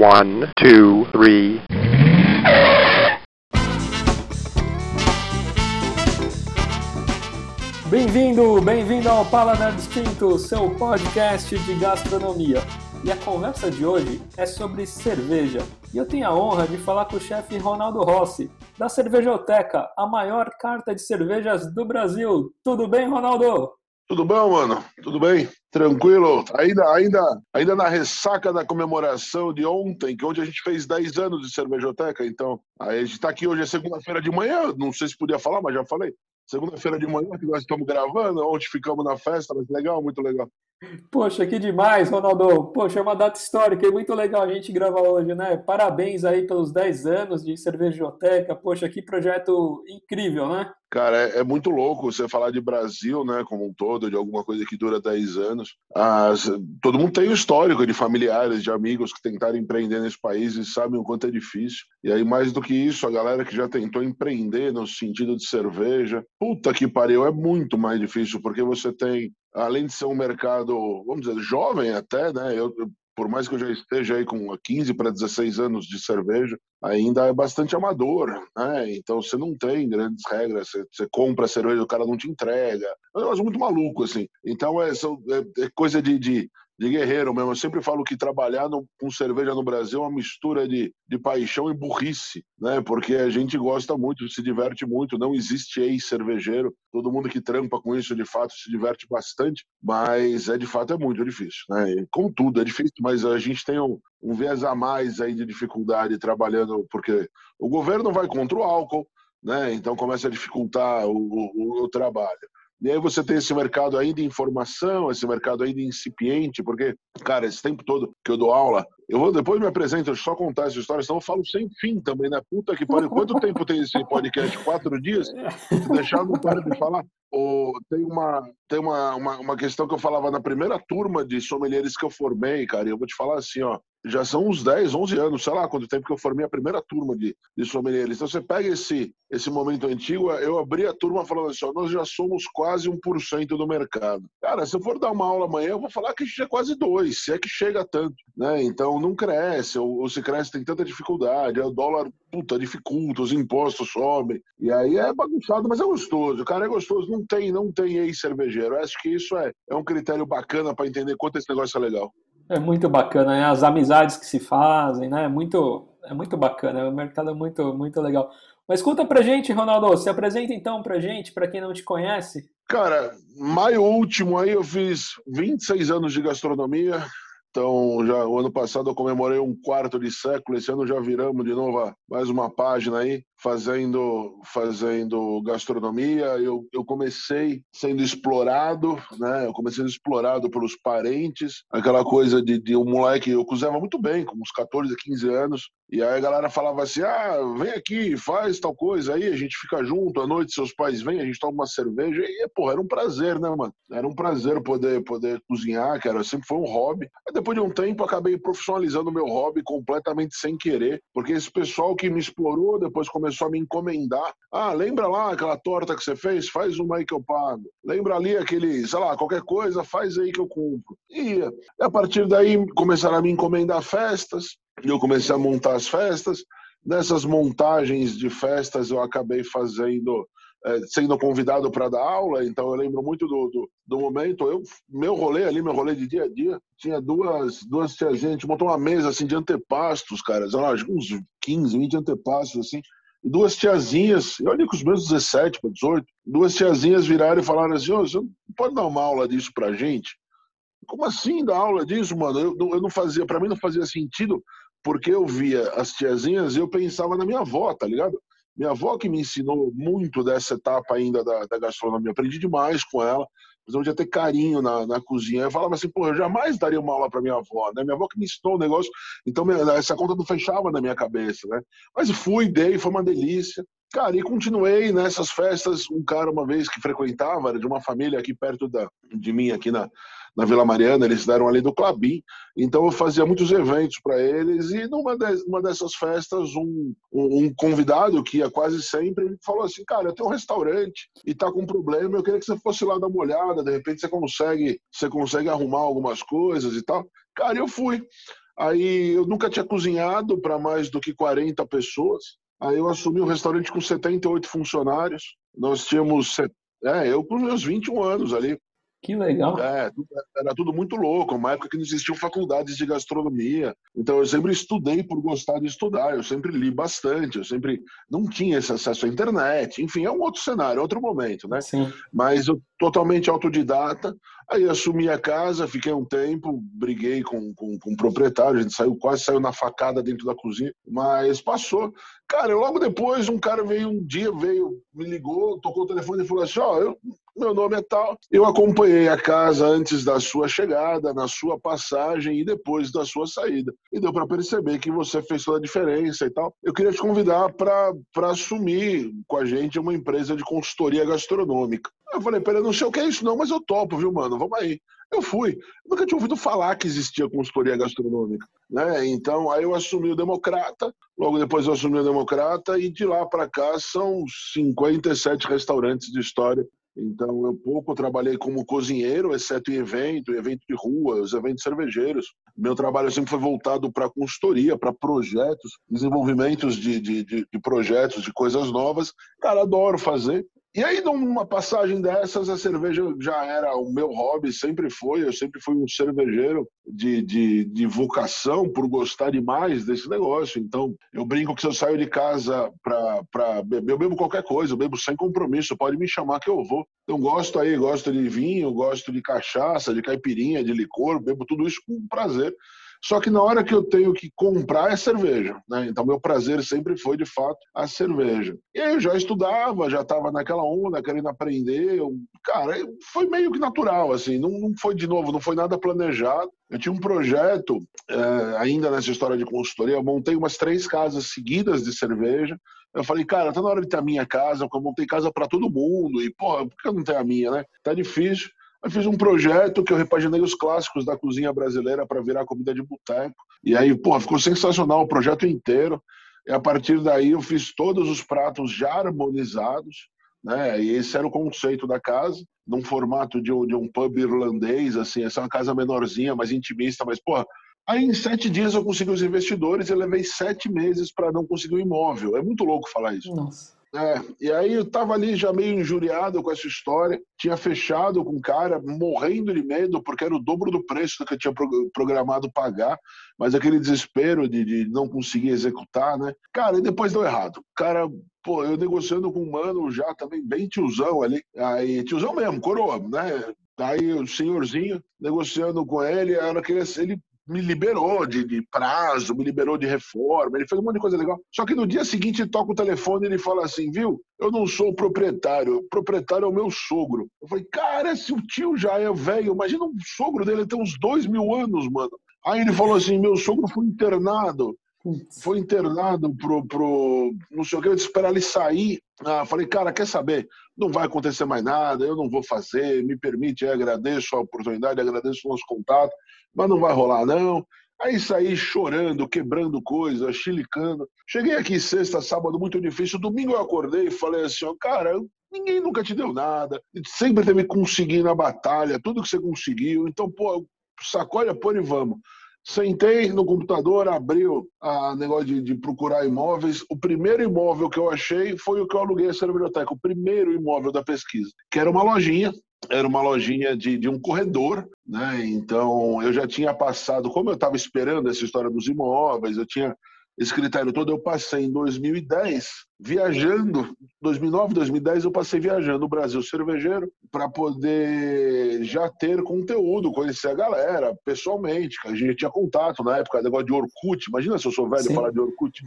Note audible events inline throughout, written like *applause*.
One, two, three. Bem-vindo, bem-vindo ao Paladar Distinto, seu podcast de gastronomia. E a conversa de hoje é sobre cerveja. E eu tenho a honra de falar com o chefe Ronaldo Rossi, da Cervejoteca, a maior carta de cervejas do Brasil. Tudo bem, Ronaldo? Tudo bom, mano? Tudo bem? Tranquilo? Ainda, ainda, ainda na ressaca da comemoração de ontem, que onde a gente fez 10 anos de cervejoteca, então. A gente tá aqui hoje, é segunda-feira de manhã, não sei se podia falar, mas já falei. Segunda-feira de manhã que nós estamos gravando, ontem ficamos na festa, mas legal, muito legal. Poxa, que demais, Ronaldo. Poxa, é uma data histórica e muito legal a gente gravar hoje, né? Parabéns aí pelos 10 anos de cervejoteca. Poxa, que projeto incrível, né? Cara, é, é, muito louco você falar de Brasil, né, como um todo, de alguma coisa que dura 10 anos. As, todo mundo tem um histórico de familiares, de amigos que tentaram empreender nesse país e sabem o quanto é difícil. E aí, mais do que isso, a galera que já tentou empreender no sentido de cerveja, puta que pariu, é muito mais difícil, porque você tem, além de ser um mercado, vamos dizer, jovem até, né, eu, por mais que eu já esteja aí com 15 para 16 anos de cerveja, ainda é bastante amador, né? Então você não tem grandes regras, você, você compra a cerveja, o cara não te entrega. É um negócio muito maluco, assim. Então é, é, é coisa de, de de guerreiro mesmo. Eu sempre falo que trabalhar no, com cerveja no Brasil é uma mistura de, de paixão e burrice, né? Porque a gente gosta muito, se diverte muito. Não existe ex-cervejeiro. Todo mundo que trampa com isso, de fato, se diverte bastante. Mas, é de fato, é muito difícil, né? E, como tudo, é difícil, mas a gente tem um, um viés a mais aí de dificuldade trabalhando, porque o governo vai contra o álcool, né? Então começa a dificultar o, o, o trabalho. E aí você tem esse mercado ainda em informação, esse mercado ainda incipiente, porque, cara, esse tempo todo que eu dou aula, eu vou depois me apresento, só contar essa história, senão eu falo sem fim também, né? Puta que pariu. Quanto tempo tem esse podcast? Quatro dias? Se deixar, não para de falar. Ou tem uma, tem uma, uma, uma questão que eu falava na primeira turma de sommeliers que eu formei, cara, e eu vou te falar assim, ó, já são uns 10, 11 anos, sei lá quanto tempo que eu formei a primeira turma de, de sommeliers. Então você pega esse, esse momento antigo, eu abri a turma falando assim, ó, nós já somos quase 1% do mercado. Cara, se eu for dar uma aula amanhã, eu vou falar que a gente é quase 2, se é que chega tanto, né? Então não cresce, ou, ou se cresce tem tanta dificuldade, o dólar, puta, dificulta, os impostos sobem, e aí é bagunçado, mas é gostoso, o cara é gostoso, não tem, não tem ex-cervejeiro. Acho que isso é, é um critério bacana para entender quanto esse negócio é legal. É muito bacana, né? As amizades que se fazem, né? É muito, é muito bacana, o mercado é muito, muito legal. Mas conta pra gente, Ronaldo, se apresenta então pra gente, pra quem não te conhece. Cara, maio último aí eu fiz 26 anos de gastronomia, então, já o ano passado eu comemorei um quarto de século, esse ano já viramos de novo mais uma página aí fazendo, fazendo gastronomia. Eu, eu comecei sendo explorado, né? Eu comecei sendo explorado pelos parentes, aquela coisa de, de um moleque, eu cozinhava muito bem, com uns 14, 15 anos, e aí a galera falava assim: ah, vem aqui, faz tal coisa aí, a gente fica junto, à noite seus pais vêm, a gente toma uma cerveja, e, pô, era um prazer, né, mano? Era um prazer poder, poder cozinhar, cara, sempre foi um hobby. Aí depois de um tempo, acabei profissionalizando meu hobby completamente sem querer, porque esse pessoal que me explorou, depois começou a me encomendar. Ah, lembra lá aquela torta que você fez? Faz uma aí que eu pago. Lembra ali aquele, sei lá, qualquer coisa, faz aí que eu compro. E, e a partir daí começaram a me encomendar festas, e eu comecei a montar as festas. Nessas montagens de festas eu acabei fazendo é, sendo convidado para dar aula, então eu lembro muito do, do, do, momento. Eu, meu rolê ali, meu rolê de dia a dia, tinha duas, duas tias, gente montou uma mesa assim de antepastos, cara, uns 15, 20 antepastos assim, e duas tiazinhas, eu olhei com os meus 17 para 18, duas tiazinhas viraram e falaram assim: oh, você não pode dar uma aula disso pra gente? Como assim dar aula disso, mano? Eu, eu não fazia, para mim não fazia sentido, porque eu via as tiazinhas e eu pensava na minha avó, tá ligado? Minha avó que me ensinou muito dessa etapa ainda da, da gastronomia, aprendi demais com ela eu podia ter carinho na, na cozinha. Eu falava assim, pô, eu jamais daria uma aula para minha avó, né? Minha avó que me ensinou o negócio, então essa conta não fechava na minha cabeça, né? Mas fui, dei, foi uma delícia. Cara, e continuei nessas festas. Um cara, uma vez que frequentava, era de uma família aqui perto da, de mim, aqui na, na Vila Mariana, eles deram ali do Clabim, então eu fazia muitos eventos para eles, e numa, de, dessas festas, um, um, convidado que ia quase sempre, ele falou assim, cara, eu tenho um restaurante e tá com um problema, eu queria que você fosse lá dar uma olhada, de repente você consegue, você consegue arrumar algumas coisas e tal. Cara, eu fui. Aí eu nunca tinha cozinhado para mais do que 40 pessoas. Aí eu assumi um restaurante com 78 funcionários. Nós tínhamos. É, eu com meus 21 anos ali. Que legal. É, era tudo muito louco, uma época que não existiam faculdades de gastronomia. Então eu sempre estudei por gostar de estudar, eu sempre li bastante, eu sempre não tinha esse acesso à internet. Enfim, é um outro cenário, outro momento, né? Sim. Mas eu totalmente autodidata. Aí assumi a casa, fiquei um tempo, briguei com, com, com o proprietário, a gente saiu, quase saiu na facada dentro da cozinha, mas passou. Cara, logo depois um cara veio um dia, veio, me ligou, tocou o telefone e falou assim: Ó, oh, meu nome é tal. Eu acompanhei a casa antes da sua chegada, na sua passagem e depois da sua saída. E deu para perceber que você fez toda a diferença e tal. Eu queria te convidar para assumir com a gente uma empresa de consultoria gastronômica. Eu falei, peraí, não sei o que é isso não, mas eu topo, viu, mano? Vamos aí. Eu fui. Nunca tinha ouvido falar que existia consultoria gastronômica. Né? Então, aí eu assumi o Democrata, logo depois eu assumi o Democrata, e de lá para cá são 57 restaurantes de história. Então, eu pouco trabalhei como cozinheiro, exceto em evento, evento de rua, os eventos cervejeiros. Meu trabalho sempre foi voltado para consultoria, para projetos, desenvolvimentos de, de, de, de projetos, de coisas novas. Cara, adoro fazer. E aí, numa passagem dessas, a cerveja já era o meu hobby, sempre foi. Eu sempre fui um cervejeiro de, de, de vocação por gostar demais desse negócio. Então, eu brinco que se eu saio de casa para beber, eu bebo qualquer coisa, eu bebo sem compromisso, pode me chamar que eu vou. Então, gosto aí, gosto de vinho, gosto de cachaça, de caipirinha, de licor, bebo tudo isso com prazer. Só que na hora que eu tenho que comprar é cerveja, né? Então meu prazer sempre foi de fato a cerveja. E aí eu já estudava, já estava naquela onda, querendo aprender. Eu, cara, foi meio que natural, assim. Não, não foi de novo, não foi nada planejado. Eu tinha um projeto, é, ainda nessa história de consultoria, eu montei umas três casas seguidas de cerveja. Eu falei, cara, tá na hora de ter a minha casa, porque eu montei casa para todo mundo. E, porra, por que eu não tenho a minha, né? Tá difícil. Eu fiz um projeto que eu repaginei os clássicos da cozinha brasileira para virar comida de boteco. E aí, pô, ficou sensacional o projeto inteiro. E a partir daí eu fiz todos os pratos já harmonizados, né? E esse era o conceito da casa, num formato de um, de um pub irlandês, assim, essa é uma casa menorzinha, mais intimista, mas, pô, Aí em sete dias eu consegui os investidores e levei sete meses para não conseguir o um imóvel. É muito louco falar isso. Nossa. É, e aí eu tava ali já meio injuriado com essa história, tinha fechado com o cara, morrendo de medo, porque era o dobro do preço que eu tinha programado pagar, mas aquele desespero de, de não conseguir executar, né? Cara, e depois deu errado. Cara, pô, eu negociando com um mano já também bem tiozão ali, aí tiozão mesmo, coroa, né? Aí o senhorzinho negociando com ele, era que ele me liberou de, de, prazo, me liberou de reforma, ele fez um monte de coisa legal. Só que no dia seguinte ele toca o telefone e ele fala assim, viu? Eu não sou o proprietário, o proprietário é o meu sogro. Eu falei, cara, se o tio já é velho, imagina o sogro dele tem uns dois mil anos, mano. Aí ele falou assim, meu sogro foi internado foi internado pro, pro não sei o que, eu disse para ele sair. Ah, falei, cara, quer saber? Não vai acontecer mais nada, eu não vou fazer, me permite, agradeço a oportunidade, agradeço o nosso contato, mas não vai rolar não. Aí saí chorando, quebrando coisas, chilicando. Cheguei aqui sexta, sábado, muito difícil. Domingo eu acordei e falei assim, ó, cara, ninguém nunca te deu nada. Sempre teve conseguindo na batalha, tudo que você conseguiu. Então, pô, sacode a pôr e vamos. Sentei no computador, abriu a negócio de, de, procurar imóveis. O primeiro imóvel que eu achei foi o que eu aluguei essa biblioteca, o primeiro imóvel da pesquisa, que era uma lojinha. Era uma lojinha de, de um corredor, né? Então eu já tinha passado, como eu estava esperando essa história dos imóveis, eu tinha esse critério todo eu passei em 2010 viajando, 2009, 2010 eu passei viajando o Brasil cervejeiro para poder já ter conteúdo, conhecer a galera pessoalmente, que a gente tinha contato na época, negócio de Orkut, imagina se eu sou velho Sim. falar de Orkut.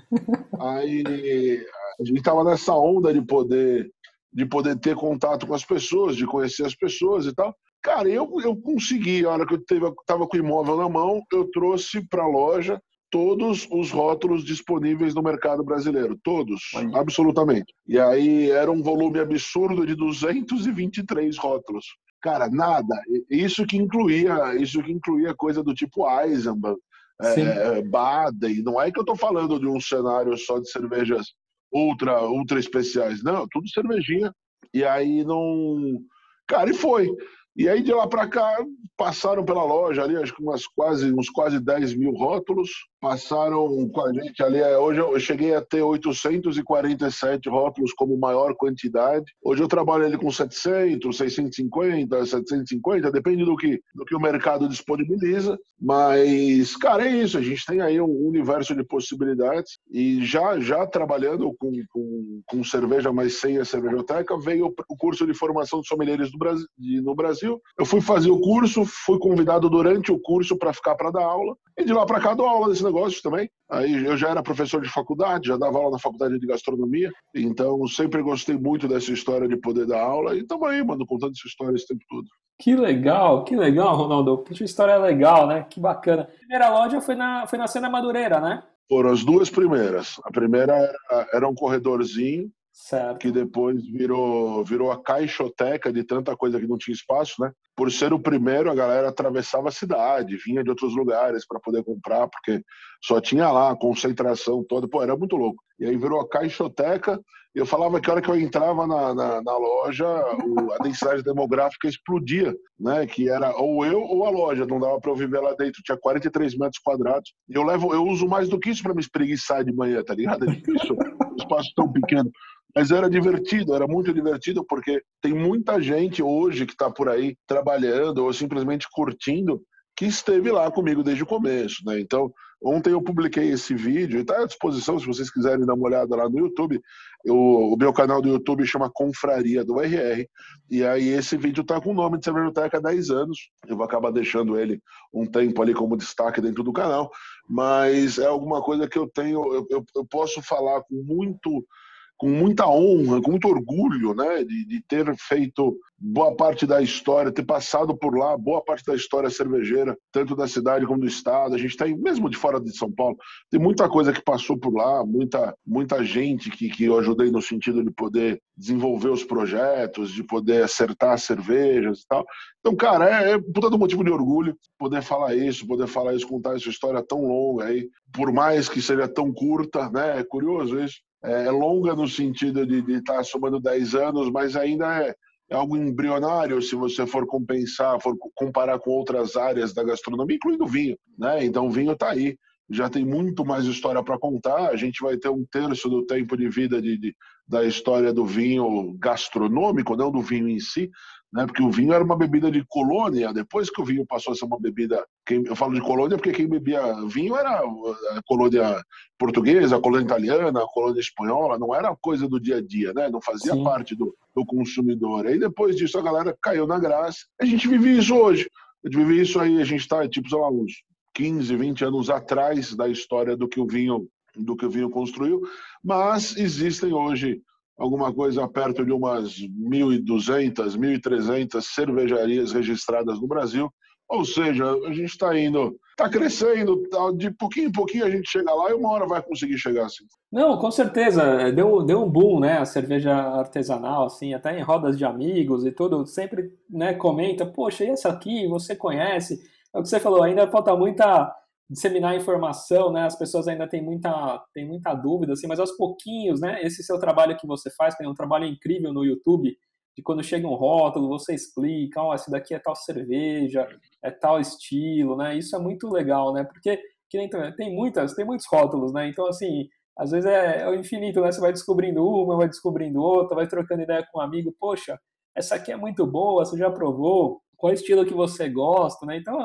Aí a gente estava nessa onda de poder de poder ter contato com as pessoas, de conhecer as pessoas e tal. Cara, eu, eu consegui, a hora que eu estava com o imóvel na mão, eu trouxe para a loja todos os rótulos disponíveis no mercado brasileiro, todos, absolutamente. E aí era um volume absurdo de 223 rótulos. Cara, nada. Isso que incluía, isso que incluía coisa do tipo Eisenbahn, é, Baden. Não é que eu estou falando de um cenário só de cervejas ultra, ultra especiais, não, tudo cervejinha. E aí não, cara, e foi. E aí de lá para cá passaram pela loja ali, acho que umas quase, uns quase 10 mil rótulos, passaram com a gente ali. É, hoje eu cheguei a ter 847 rótulos como maior quantidade. Hoje eu trabalho ali com 700, 650, 750, depende do que, do que o mercado disponibiliza. Mas, cara, é isso. A gente tem aí um universo de possibilidades e já, já trabalhando com, com, com cerveja, mas sem a cervejoteca, veio o curso de formação de sommeliers do Brasil, no Brasil. Eu fui fazer o curso, fui convidado durante o curso para ficar para dar aula. E de lá para cá dou aula desse negócio também. Aí eu já era professor de faculdade, já dava aula na faculdade de gastronomia, então sempre gostei muito dessa história de poder dar aula e estamos aí, mano, contando essa história esse tempo todo. Que legal, que legal, Ronaldo. Que história legal, né? Que bacana. A primeira loja foi na, foi na Cena Madureira, né? Foram as duas primeiras. A primeira era, era um corredorzinho Certo. que depois virou, virou a caixoteca de tanta coisa que não tinha espaço, né? Por ser o primeiro, a galera atravessava a cidade, vinha de outros lugares para poder comprar, porque só tinha lá a concentração toda. Pô, era muito louco. E aí virou a caixoteca. E eu falava que a hora que eu entrava na, na, na loja, o, a densidade demográfica explodia, né? Que era ou eu ou a loja, não dava para eu viver lá dentro. Tinha 43 metros quadrados. E eu levo, eu uso mais do que isso para me espreguiçar de manhã, tá ligado? É difícil, *laughs* um espaço tão pequeno. Mas era divertido, era muito divertido, porque tem muita gente hoje que está por aí trabalhando ou simplesmente curtindo que esteve lá comigo desde o começo, né? Então, ontem eu publiquei esse vídeo e está à disposição se vocês quiserem dar uma olhada lá no YouTube. Eu, o meu canal do YouTube chama Confraria do RR e aí esse vídeo está com o nome de Cervejoteca há 10 anos. Eu vou acabar deixando ele um tempo ali como destaque dentro do canal, mas é alguma coisa que eu tenho, eu, eu, eu posso falar com muito com muita honra, com muito orgulho, né, de, de, ter feito boa parte da história, ter passado por lá, boa parte da história cervejeira, tanto da cidade como do estado. A gente tem, mesmo de fora de São Paulo, tem muita coisa que passou por lá, muita, muita gente que, que eu ajudei no sentido de poder desenvolver os projetos, de poder acertar as cervejas e tal. Então, cara, é, é puta do motivo de orgulho poder falar isso, poder falar isso, contar essa história tão longa aí, por mais que seja tão curta, né? É curioso isso é, é longa no sentido de estar tá somando 10 anos, mas ainda é, é, algo embrionário se você for compensar, for comparar com outras áreas da gastronomia, incluindo vinho. Né? Então o vinho está aí, já tem muito mais história para contar. A gente vai ter um terço do tempo de vida de, de, da história do vinho gastronômico, não do vinho em si, né? Porque o vinho era uma bebida de colônia. Depois que o vinho passou a ser uma bebida, eu falo de colônia porque quem bebia vinho era a colônia portuguesa, a colônia italiana, a colônia espanhola. Não era coisa do dia a dia, né? Não fazia Sim. parte do, do consumidor. Aí depois disso a galera caiu na graça. A gente vive isso hoje. A gente vive isso aí. A gente está tipo sei lá uns 15, 20 anos atrás da história do que o vinho do que o vinho construiu, mas existem hoje alguma coisa perto de umas 1.200, 1.300 cervejarias registradas no Brasil. Ou seja, a gente está indo, está crescendo, tá, de pouquinho em pouquinho a gente chega lá e uma hora vai conseguir chegar assim. Não, com certeza, deu, deu um boom, né, a cerveja artesanal, assim, até em rodas de amigos e tudo, sempre, né, comenta, poxa, e essa aqui, você conhece? É o que você falou, ainda falta muita disseminar informação, né? As pessoas ainda têm muita, têm muita dúvida, assim, mas aos pouquinhos, né? Esse seu trabalho que você faz, é um trabalho incrível no YouTube, de quando chega um rótulo, você explica, ó, oh, esse daqui é tal cerveja, é tal estilo, né? Isso é muito legal, né? Porque que nem, tem muitas, tem muitos rótulos, né? Então, assim, às vezes é, é o infinito, né? Você vai descobrindo uma, vai descobrindo outra, vai trocando ideia com um amigo, poxa, essa aqui é muito boa, você já provou, qual estilo que você gosta, né? Então,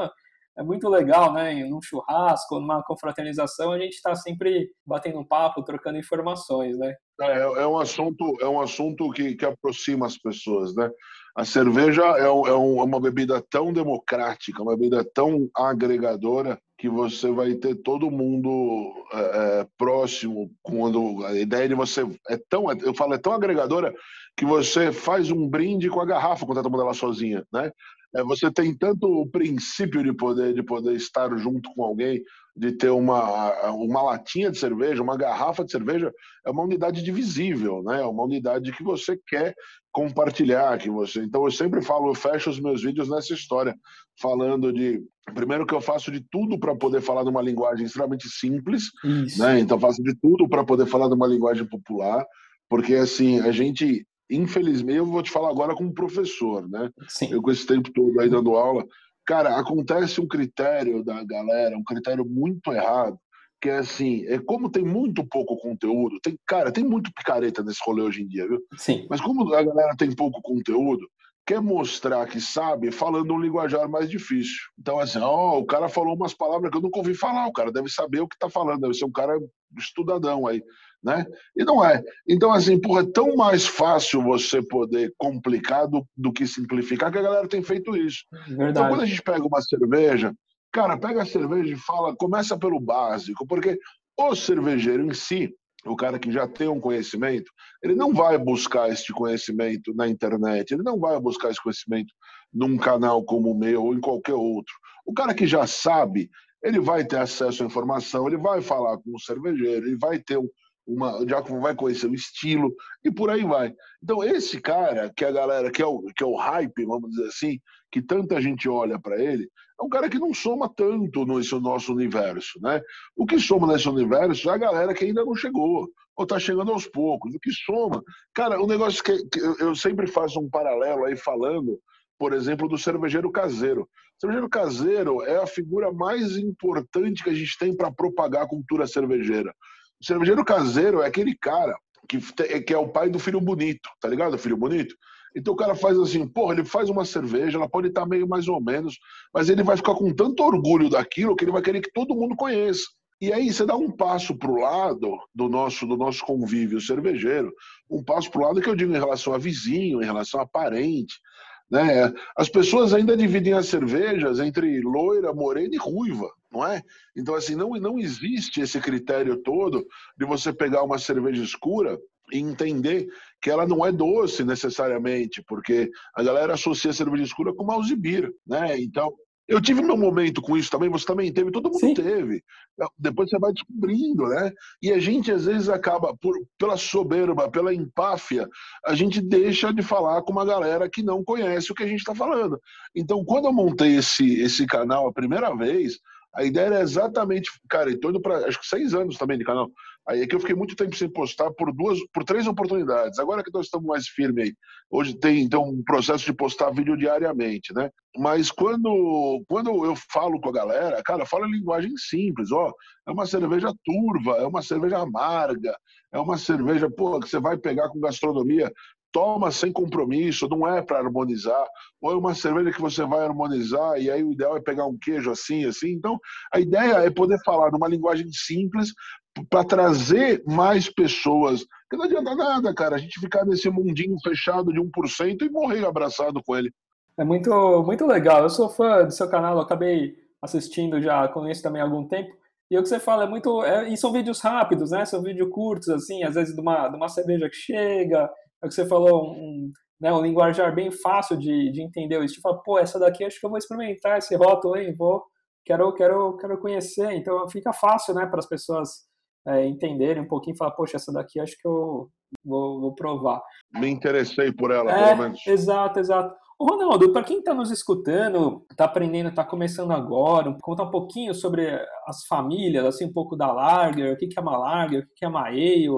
é muito legal, né? Num churrasco, numa confraternização, a gente está sempre batendo papo, trocando informações, né? É, é um assunto, é um assunto que, que aproxima as pessoas, né? A cerveja é, é, é uma bebida tão democrática, uma bebida tão agregadora que você vai ter todo mundo é, é próximo quando a ideia de você é tão, eu falo, é tão agregadora que você faz um brinde com a garrafa quando está tomando ela sozinha, né? É, você tem tanto o princípio de poder de poder estar junto com alguém, de ter uma, uma latinha de cerveja, uma garrafa de cerveja, é uma unidade divisível, né? É uma unidade que você quer compartilhar, que você. Então eu sempre falo, eu fecho os meus vídeos nessa história, falando de primeiro que eu faço de tudo para poder falar numa linguagem extremamente simples, Isso. né? Então faço de tudo para poder falar numa linguagem popular, porque assim a gente infelizmente, eu vou te falar agora como professor, né? Sim. Eu com esse tempo todo aí dando aula, cara, acontece um critério da galera, um critério muito errado, que é assim, é como tem muito pouco conteúdo, tem, cara, tem muito picareta nesse rolê hoje em dia, viu? Sim. Mas como a galera tem pouco conteúdo, quer mostrar que sabe falando um linguajar mais difícil. Então, assim, ó, o cara falou umas palavras que eu nunca ouvi falar, o cara deve saber o que tá falando, deve ser um cara estudadão aí, né? E não é. Então, assim, porra, é tão mais fácil você poder complicar do, do que simplificar, que a galera tem feito isso. Verdade. Então, quando a gente pega uma cerveja, cara, pega a cerveja e fala, começa pelo básico, porque o cervejeiro em si, o cara que já tem um conhecimento, ele não vai buscar este conhecimento na internet, ele não vai buscar esse conhecimento num canal como o meu ou em qualquer outro. O cara que já sabe, ele vai ter acesso à informação, ele vai falar com o cervejeiro, ele vai ter uma, já vai conhecer o estilo e por aí vai. Então esse cara que a galera que é o que é o hype, vamos dizer assim, que tanta gente olha para ele, é um cara que não soma tanto nesse nosso universo, né? O que soma nesse universo é a galera que ainda não chegou, ou está chegando aos poucos. O que soma, cara, o negócio que, que eu sempre faço um paralelo aí falando, por exemplo, do cervejeiro caseiro. O cervejeiro caseiro é a figura mais importante que a gente tem para propagar a cultura cervejeira. O cervejeiro caseiro é aquele cara que, que é o pai do filho bonito, tá ligado? Filho bonito. Então o cara faz assim, porra, ele faz uma cerveja, ela pode estar meio mais ou menos, mas ele vai ficar com tanto orgulho daquilo que ele vai querer que todo mundo conheça. E aí você dá um passo para o lado do nosso, do nosso convívio cervejeiro, um passo para o lado que eu digo em relação a vizinho, em relação a parente. Né? As pessoas ainda dividem as cervejas entre loira, morena e ruiva, não é? Então, assim, não, não existe esse critério todo de você pegar uma cerveja escura e entender que ela não é doce necessariamente, porque a galera associa a cerveja escura com malzibir, né? Então, eu tive meu momento com isso também, você também teve, todo mundo Sim. teve. Depois você vai descobrindo, né? E a gente às vezes acaba, por, pela soberba, pela empáfia, a gente deixa de falar com uma galera que não conhece o que a gente está falando. Então, quando eu montei esse, esse canal a primeira vez, a ideia era exatamente, cara, em torno para acho que seis anos também de canal. Aí é que eu fiquei muito tempo sem postar por duas, por três oportunidades. Agora que nós estamos mais firmes aí, hoje tem então um processo de postar vídeo diariamente, né? Mas quando quando eu falo com a galera, cara, fala em linguagem simples, ó, é uma cerveja turva, é uma cerveja amarga, é uma cerveja, pô, que você vai pegar com gastronomia toma sem compromisso, não é para harmonizar, ou é uma cerveja que você vai harmonizar e aí o ideal é pegar um queijo assim, assim. Então, a ideia é poder falar numa linguagem simples para trazer mais pessoas. Porque não adianta nada, cara, a gente ficar nesse mundinho fechado de 1% e morrer abraçado com ele. É muito, muito legal. Eu sou fã do seu canal, acabei assistindo já, conheço também há algum tempo. E o que você fala é muito. É, e são vídeos rápidos, né? São vídeos curtos, assim, às vezes de uma, de uma cerveja que chega, é o que você falou, um, né, um linguajar bem fácil de, de entender. O fala, pô, essa daqui acho que eu vou experimentar esse rótulo, hein? Vou, quero, quero, quero conhecer. Então fica fácil, né, para as pessoas é, entenderem um pouquinho e falar, poxa, essa daqui acho que eu vou, vou provar. Me interessei por ela, é, pelo menos. Exato, exato. Ô, Ronaldo, para quem está nos escutando, está aprendendo, está começando agora, conta um pouquinho sobre as famílias, assim, um pouco da Lager, o que, que é uma Lager, o que, que é uma Ale,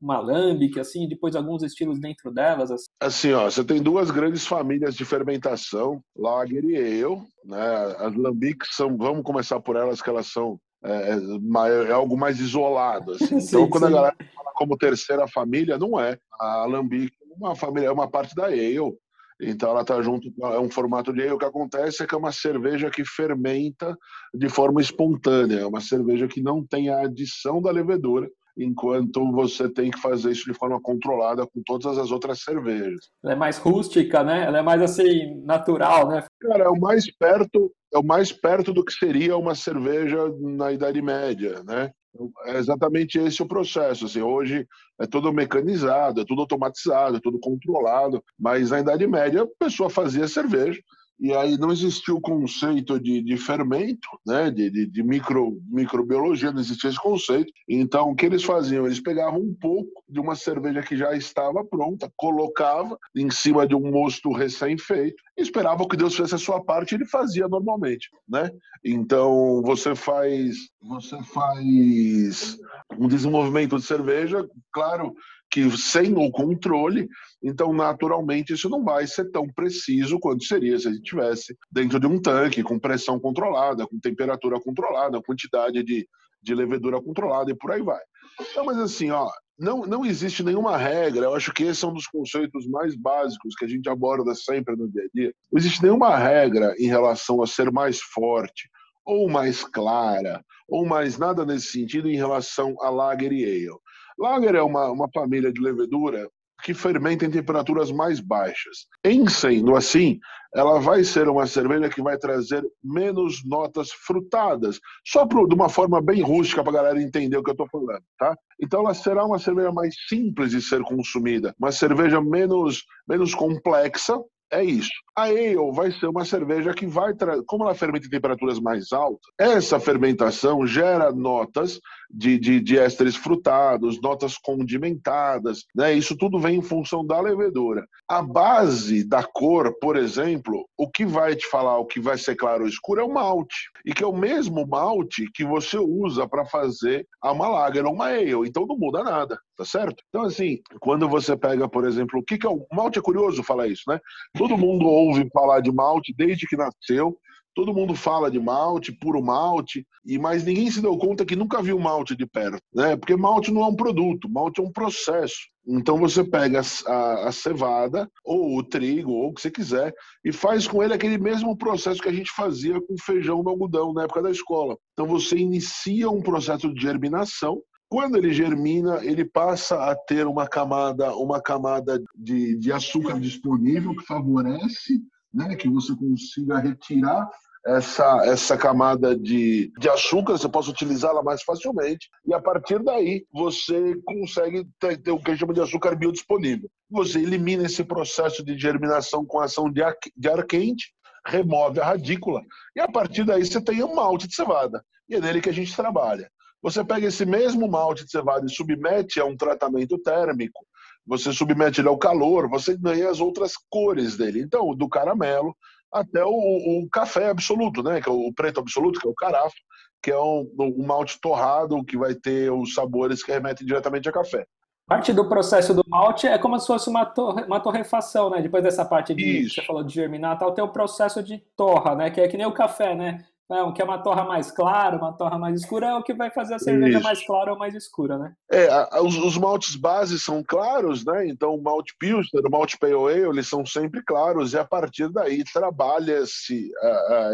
uma lambic, assim, depois alguns estilos dentro delas? Assim. assim, ó, você tem duas grandes famílias de fermentação, Lager e Ale, né? As lambics são, vamos começar por elas, que elas são é, é, é algo mais isolado, assim. *laughs* Sim, Então, quando sim. a galera fala como terceira família, não é. A lambic é uma família, é uma parte da Ale. Então ela está junto, é um formato de ale. O que acontece é que é uma cerveja que fermenta de forma espontânea, é uma cerveja que não tem a adição da levedura, enquanto você tem que fazer isso de forma controlada com todas as outras cervejas. Ela é mais rústica, né? Ela é mais assim, natural, né? Cara, é o mais perto, é o mais perto do que seria uma cerveja na Idade Média, né? É exatamente esse o processo. Assim, hoje é tudo mecanizado, é tudo automatizado, é tudo controlado, mas na Idade Média a pessoa fazia cerveja e aí não existia o conceito de, de fermento, né, de, de, de micro, microbiologia, não existia esse conceito. Então, o que eles faziam? Eles pegavam um pouco de uma cerveja que já estava pronta, colocava em cima de um mosto recém-feito, e esperavam que Deus fizesse a sua parte, ele fazia normalmente, né? Então, você faz, você faz um desenvolvimento de cerveja, claro que sem o controle, então naturalmente isso não vai ser tão preciso quanto seria se a gente tivesse dentro de um tanque com pressão controlada, com temperatura controlada, quantidade de, de levedura controlada e por aí vai. Não, mas assim, ó, não, não existe nenhuma regra, eu acho que esse é um dos conceitos mais básicos que a gente aborda sempre no dia a dia. Não existe nenhuma regra em relação a ser mais forte, ou mais clara, ou mais nada nesse sentido em relação a Lager e Ale. Lager é uma, uma família de levedura que fermenta em temperaturas mais baixas. Em sendo assim, ela vai ser uma cerveja que vai trazer menos notas frutadas, só pro, de uma forma bem rústica para a galera entender o que eu estou falando, tá? Então ela será uma cerveja mais simples de ser consumida, uma cerveja menos, menos complexa, é isso. A ale vai ser uma cerveja que vai, como ela fermenta em temperaturas mais altas, essa fermentação gera notas de, de, de ésteres frutados, notas condimentadas, né? Isso tudo vem em função da levedura. A base da cor, por exemplo, o que vai te falar o que vai ser claro ou escuro é o malte. E que é o mesmo malte que você usa para fazer a uma lager ou uma ale. Então não muda nada, tá certo? Então, assim, quando você pega, por exemplo, o que, que é o malte é curioso falar isso, né? Todo mundo ouve falar de malte desde que nasceu. Todo mundo fala de malte, puro malte, e mas ninguém se deu conta que nunca viu malte de perto, né? Porque malte não é um produto, malte é um processo. Então você pega a, a, cevada, ou o trigo, ou o que você quiser, e faz com ele aquele mesmo processo que a gente fazia com feijão no algodão na época da escola. Então você inicia um processo de germinação, quando ele germina, ele passa a ter uma camada, uma camada de, de açúcar disponível que favorece né, que você consiga retirar essa, essa camada de, de açúcar, você possa utilizá-la mais facilmente, e a partir daí você consegue ter, ter o que chama de açúcar biodisponível. Você elimina esse processo de germinação com ação de ar, de ar quente, remove a radícula, e a partir daí você tem um malte de cevada, e é nele que a gente trabalha. Você pega esse mesmo malte de cevada e submete a um tratamento térmico, você submete ele ao calor, você ganha as outras cores dele. Então, do caramelo até o, o café absoluto, né? Que é o preto absoluto, que é o carafa, que é um, um malte torrado que vai ter os sabores que remetem diretamente a café. Parte do processo do malte é como se fosse uma, torre, uma torrefação, né? Depois dessa parte de Isso. você falou de germinar, tal, tem o processo de torra, né? Que é que nem o café, né? É, um que é uma torra mais clara, uma torra mais escura, é o que vai fazer a cerveja Isso. mais clara ou mais escura, né? É, a, os, os, maltes bases são claros, né? Então o malte Pilsner, o malte Pale Ale, eles são sempre claros e a partir daí trabalha-se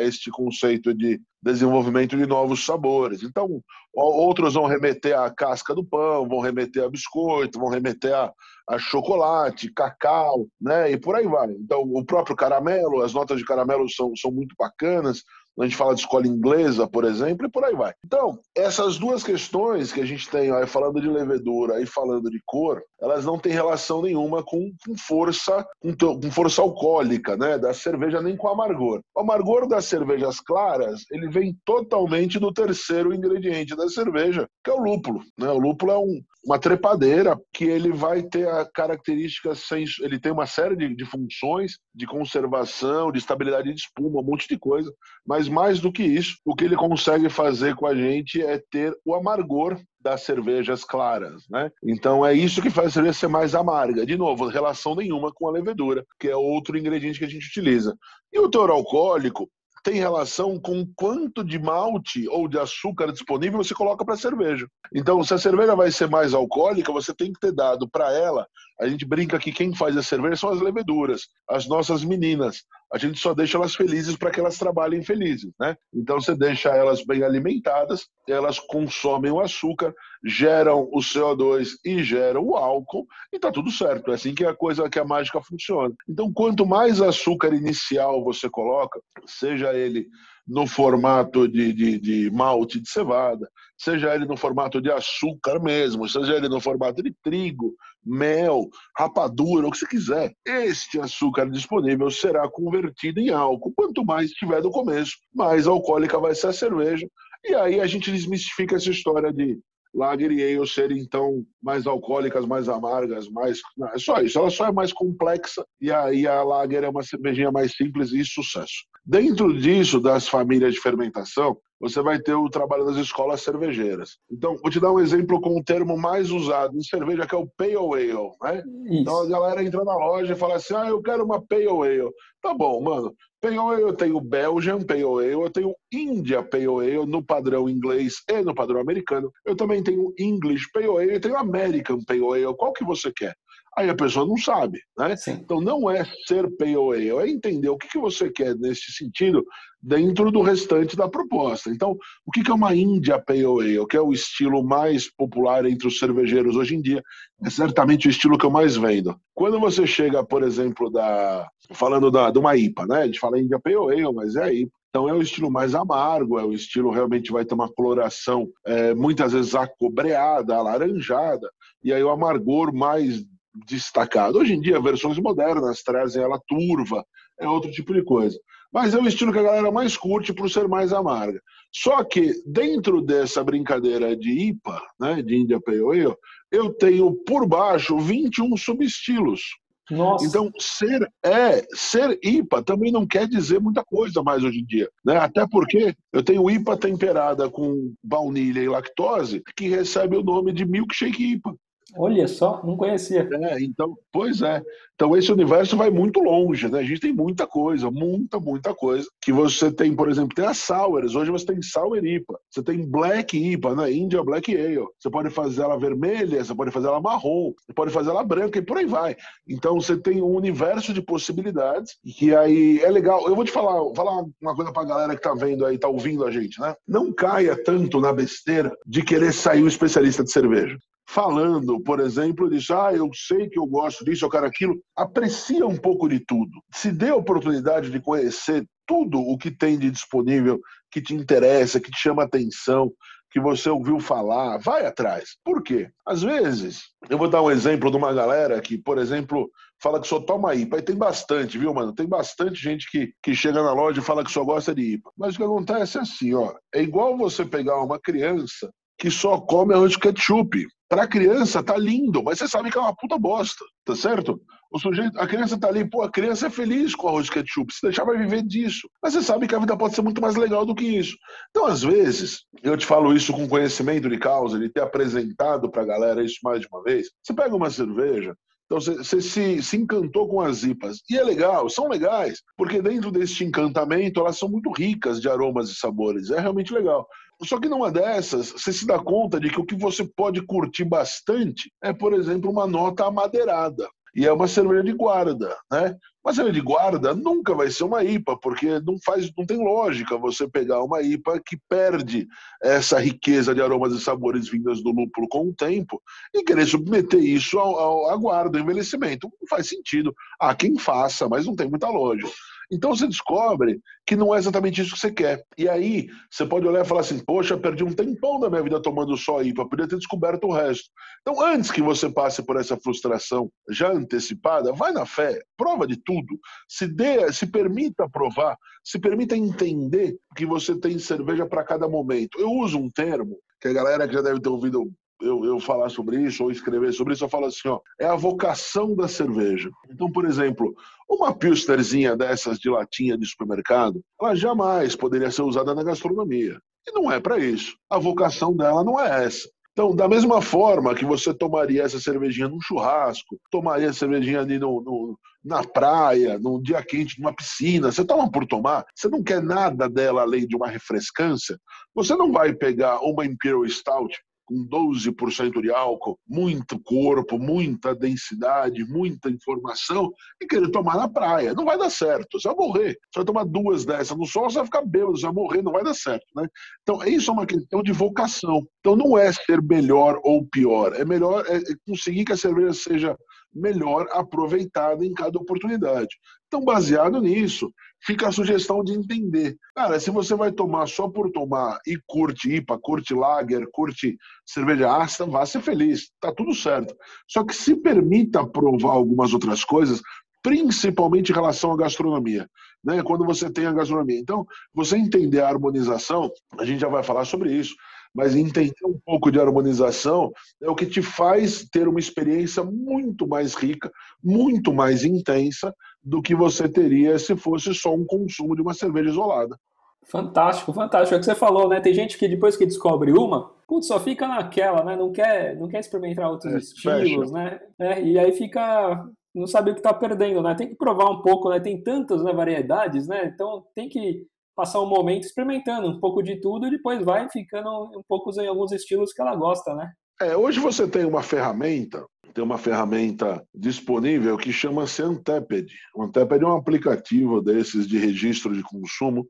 este conceito de desenvolvimento de novos sabores. Então, outros vão remeter à casca do pão, vão remeter a biscoito, vão remeter a, a chocolate, cacau, né? E por aí vai. Então, o próprio caramelo, as notas de caramelo são, são muito bacanas a gente fala de escola inglesa, por exemplo, e por aí vai. Então, essas duas questões que a gente tem, ó, falando de levedura e falando de cor, elas não têm relação nenhuma com, com força, com, com, força alcoólica, né, da cerveja nem com amargor. O amargor das cervejas claras, ele vem totalmente do terceiro ingrediente da cerveja, que é o lúpulo, né? O lúpulo é um, uma trepadeira que ele vai ter a característica, ele tem uma série de, de, funções de conservação, de estabilidade de espuma, um monte de coisa, mas mais do que isso, o que ele consegue fazer com a gente é ter o amargor das cervejas claras, né? Então é isso que faz a cerveja ser mais amarga. De novo, relação nenhuma com a levedura, que é outro ingrediente que a gente utiliza. E o teor alcoólico, tem relação com quanto de malte ou de açúcar disponível você coloca para a cerveja. Então, se a cerveja vai ser mais alcoólica, você tem que ter dado para ela. A gente brinca que quem faz a cerveja são as leveduras, as nossas meninas. A gente só deixa elas felizes para que elas trabalhem felizes, né? Então você deixa elas bem alimentadas, elas consomem o açúcar, geram o CO2 e geram o álcool e tá tudo certo. É assim que a coisa, que a mágica funciona. Então, quanto mais açúcar inicial você coloca, seja ele no formato de, de, de, malte de cevada, seja ele no formato de açúcar mesmo, seja ele no formato de trigo, mel, rapadura, o que você quiser. Este açúcar disponível será convertido em álcool. Quanto mais tiver no começo, mais alcoólica vai ser a cerveja. E aí a gente desmistifica essa história de Lager e Ale serem então mais alcoólicas, mais amargas, mais. Não, é só isso, ela só é mais complexa e aí a Lager é uma cervejinha mais simples e sucesso. Dentro disso, das famílias de fermentação, você vai ter o trabalho das escolas cervejeiras. Então, vou te dar um exemplo com o termo mais usado em cerveja, que é o Pale Ale. Né? Então, a galera entra na loja e fala assim: ah, eu quero uma Pale Ale. Tá bom, mano. Pale Ale eu tenho Belgian Pale Ale, eu tenho India Pale Ale no padrão inglês e no padrão americano. Eu também tenho English Pale Ale e tenho American Pale Ale. Qual que você quer? Aí a pessoa não sabe, né? Sim. Então não é ser ale, é entender o que, que você quer nesse sentido dentro do restante da proposta. Então, o que, que é uma India Pale Ale, que é o estilo mais popular entre os cervejeiros hoje em dia? É certamente o estilo que eu mais vendo. Quando você chega, por exemplo, da falando da, de uma IPA, né? A gente fala India Pale Ale, mas é a IPA. Então é o estilo mais amargo, é o estilo realmente vai ter uma coloração é, muitas vezes acobreada, alaranjada, e aí o amargor mais destacado. Hoje em dia, versões modernas trazem ela turva, é outro tipo de coisa. Mas é o estilo que a galera mais curte por ser mais amarga. Só que dentro dessa brincadeira de IPA, né, de India Pale Ale, eu tenho por baixo 21 subestilos. Nossa. Então, ser é ser IPA também não quer dizer muita coisa mais hoje em dia, né? Até porque eu tenho IPA temperada com baunilha e lactose que recebe o nome de milkshake IPA. Olha só, não conhecia. É, então, pois é. Então esse universo vai muito longe, né? A gente tem muita coisa, muita, muita coisa. Que você tem, por exemplo, tem as sours. Hoje você tem sour IPA. Você tem black IPA, né? India Black Ale. Você pode fazer ela vermelha, você pode fazer ela marrom, você pode fazer ela branca e por aí vai. Então você tem um universo de possibilidades que aí é legal. Eu vou te falar, falar uma coisa pra galera que tá vendo aí, tá ouvindo a gente, né? Não caia tanto na besteira de querer sair um especialista de cerveja falando, por exemplo, disso, ah, eu sei que eu gosto disso, eu quero aquilo. Aprecia um pouco de tudo. Se dê a oportunidade de conhecer tudo o que tem de disponível, que te interessa, que te chama atenção, que você ouviu falar, vai atrás. Por quê? Às vezes, eu vou dar um exemplo de uma galera que, por exemplo, fala que só toma IPA. E tem bastante, viu, mano? Tem bastante gente que, que chega na loja e fala que só gosta de IPA. Mas o que acontece é assim, ó. É igual você pegar uma criança que só come arroz de ketchup. Para a criança tá lindo, mas você sabe que é uma puta bosta, tá certo? O sujeito, a criança tá ali, pô, a criança é feliz com arroz de ketchup, se deixar vai viver disso. Mas você sabe que a vida pode ser muito mais legal do que isso. Então, às vezes, eu te falo isso com conhecimento de causa, de ter apresentado para a galera isso mais de uma vez. Você pega uma cerveja, então você se, se encantou com as IPAs. E é legal, são legais, porque dentro desse encantamento elas são muito ricas de aromas e sabores. É realmente legal. Só que numa dessas, você se dá conta de que o que você pode curtir bastante é, por exemplo, uma nota amadeirada. E é uma cerveja de guarda, né? Uma cerveja de guarda nunca vai ser uma IPA, porque não faz, não tem lógica você pegar uma IPA que perde essa riqueza de aromas e sabores vindas do lúpulo com o tempo e querer submeter isso ao, ao, à guarda, ao envelhecimento. Não faz sentido. Há quem faça, mas não tem muita lógica. Então você descobre que não é exatamente isso que você quer. E aí você pode olhar e falar assim: poxa, perdi um tempão da minha vida tomando só IPA, podia ter descoberto o resto. Então, antes que você passe por essa frustração já antecipada, vai na fé, prova de tudo, se dê, se permita provar, se permita entender que você tem cerveja para cada momento. Eu uso um termo que a galera que já deve ter ouvido eu, eu falar sobre isso ou escrever sobre isso, eu falo assim, ó, é a vocação da cerveja. Então, por exemplo, uma pilsnerzinha dessas de latinha de supermercado, ela jamais poderia ser usada na gastronomia. E não é para isso. A vocação dela não é essa. Então, da mesma forma que você tomaria essa cervejinha num churrasco, tomaria essa cervejinha ali no, no, na praia, num dia quente, numa piscina, você toma por tomar, você não quer nada dela além de uma refrescância, você não vai pegar uma Imperial Stout com 12% de álcool, muito corpo, muita densidade, muita informação, e querer tomar na praia. Não vai dar certo, você vai morrer. Você vai tomar duas dessas no sol, você vai ficar bêbado, você vai morrer, não vai dar certo. Né? Então, isso é uma questão de vocação. Então, não é ser melhor ou pior, é melhor é conseguir que a cerveja seja melhor aproveitada em cada oportunidade. Então, baseado nisso, fica a sugestão de entender. Cara, se você vai tomar só por tomar e curte IPA, curte Lager, curte cerveja ácida, vá ser feliz, tá tudo certo. Só que se permita provar algumas outras coisas, principalmente em relação à gastronomia, né? Quando você tem a gastronomia. Então, você entender a harmonização, a gente já vai falar sobre isso, mas entender um pouco de harmonização é o que te faz ter uma experiência muito mais rica, muito mais intensa do que você teria se fosse só um consumo de uma cerveja isolada. Fantástico, fantástico. É o que você falou, né? Tem gente que depois que descobre uma, putz, só fica naquela, né? Não quer, não quer experimentar outros É, estilos, né? É, e aí fica, não sabe o que está perdendo, né? Tem que provar um pouco, né? Tem tantas né, variedades, né? Então tem que passar um momento experimentando um pouco de tudo e depois vai ficando um pouco em alguns estilos que ela gosta, né? É, hoje você tem uma ferramenta, tem uma ferramenta disponível que chama-se Anteped. O Anteped é um aplicativo desses de registro de consumo.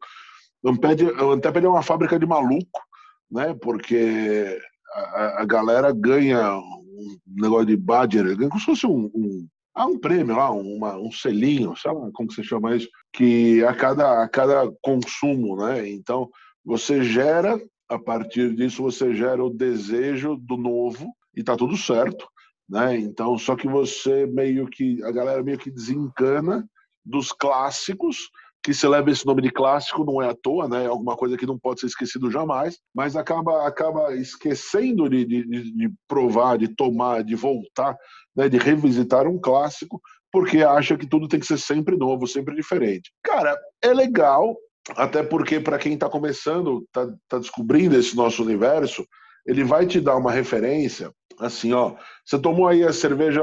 O Anteped, Anteped é uma fábrica de maluco, né? Porque a, a galera ganha um negócio de badger, ganha como se fosse um, um há um prêmio lá, uma, um selinho, sei lá como se chama isso, que a cada, a cada consumo, né? Então, você gera, a partir disso, você gera o desejo do novo e tá tudo certo, né? Então, só que você meio que, a galera meio que desencana dos clássicos, que se leva esse nome de clássico não é à toa, né? É alguma coisa que não pode ser esquecido jamais, mas acaba acaba esquecendo de, de, de provar, de tomar, de voltar, né? de revisitar um clássico, porque acha que tudo tem que ser sempre novo, sempre diferente. Cara, é legal, até porque para quem está começando, está tá descobrindo esse nosso universo, ele vai te dar uma referência, assim, ó, você tomou aí a cerveja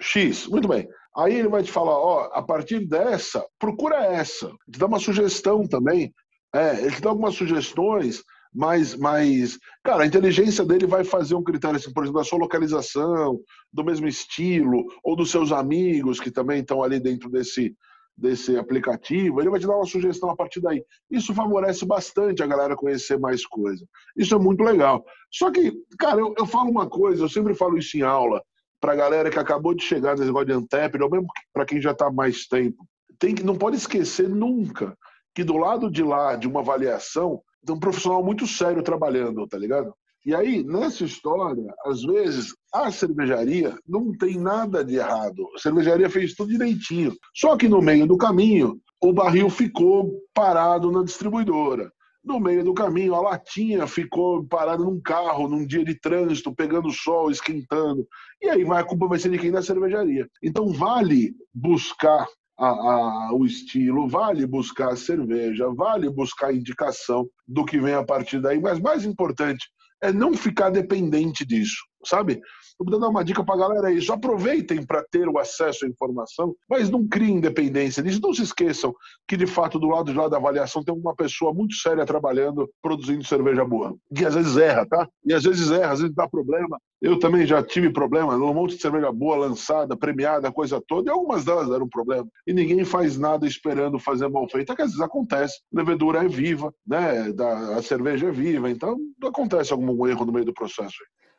X, muito bem. Aí ele vai te falar, ó, a partir dessa, procura essa. Te dá uma sugestão também. É, ele te dá algumas sugestões, mas, mas, cara, a inteligência dele vai fazer um critério, assim, por exemplo, da sua localização, do mesmo estilo, ou dos seus amigos que também estão ali dentro desse, desse aplicativo, ele vai te dar uma sugestão a partir daí. Isso favorece bastante a galera conhecer mais coisa. Isso é muito legal. Só que, cara, eu, eu falo uma coisa, eu sempre falo isso em aula, para a galera que acabou de chegar nesse negócio de Antep, ou mesmo para quem já está mais tempo. Tem que, não pode esquecer nunca que do lado de lá, de uma avaliação, tem um profissional muito sério trabalhando, tá ligado? E aí, nessa história, às vezes, a cervejaria não tem nada de errado. A cervejaria fez tudo direitinho. Só que no meio do caminho, o barril ficou parado na distribuidora. No meio do caminho, a latinha ficou parada num carro, num dia de trânsito, pegando sol, esquentando. E aí vai, a culpa vai ser de quem? Da cervejaria. Então, vale buscar a, a, o estilo, vale buscar a cerveja, vale buscar a indicação do que vem a partir daí, mas mais importante é não ficar dependente disso, sabe? Vou dar uma dica para a galera é isso. Aproveitem para ter o acesso à informação, mas não criem independência disso. Não se esqueçam que, de fato, do lado de lá da avaliação tem uma pessoa muito séria trabalhando, produzindo cerveja boa. E às vezes erra, tá? E às vezes erra, às vezes dá problema. Eu também já tive problema, um monte de cerveja boa lançada, premiada, coisa toda, e algumas delas deram problema. E ninguém faz nada esperando fazer mal feito, é que às vezes acontece. A levedura é viva, né? A cerveja é viva, então acontece algum erro no meio do processo.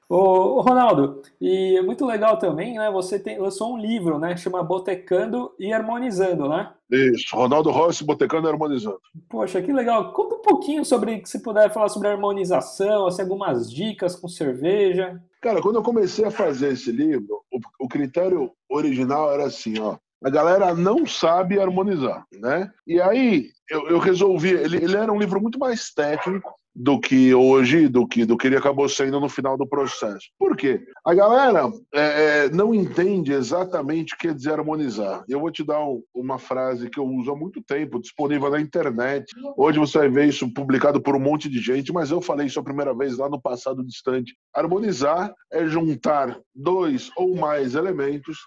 Ô, Ronaldo, e é muito legal também, né? Você tem, lançou um livro, né? Chama Botecando e Harmonizando, né? Isso, Ronaldo Rossi, Botecando e Harmonizando. Poxa, que legal. Conta um pouquinho sobre, se puder falar sobre harmonização, assim, algumas dicas com cerveja. Cara, quando eu comecei a fazer esse livro, o, o critério original era assim, ó. A galera não sabe harmonizar, né? E aí eu, eu resolvi. Ele, ele era um livro muito mais técnico, do que hoje, do que, do que ele acabou sendo no final do processo. Por quê? A galera é, não entende exatamente o que é harmonizar. Eu vou te dar um, uma frase que eu uso há muito tempo, disponível na internet. Hoje você vai ver isso publicado por um monte de gente, mas eu falei isso a primeira vez lá no passado distante. Harmonizar é juntar dois ou mais elementos